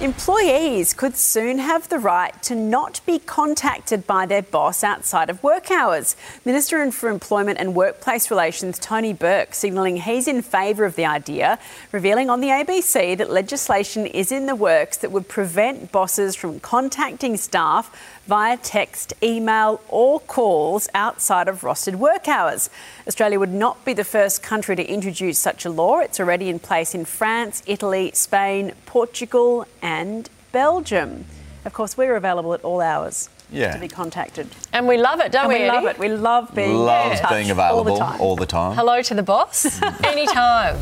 Employees could soon have the right to not be contacted by their boss outside of work hours. Minister for Employment and Workplace Relations Tony Burke signalling he's in favour of the idea, revealing on the ABC that legislation is in the works that would prevent bosses from contacting staff via text, email, or calls outside of rostered work hours. Australia would not be the first country to introduce such a law. It's already in place in France, Italy, Spain, Portugal, and Belgium. Of course, we're available at all hours. Yeah. To be contacted. And we love it, don't And we? we love Eddie? it. We love being Love in touch being available all the time. all the time. Hello to the boss anytime.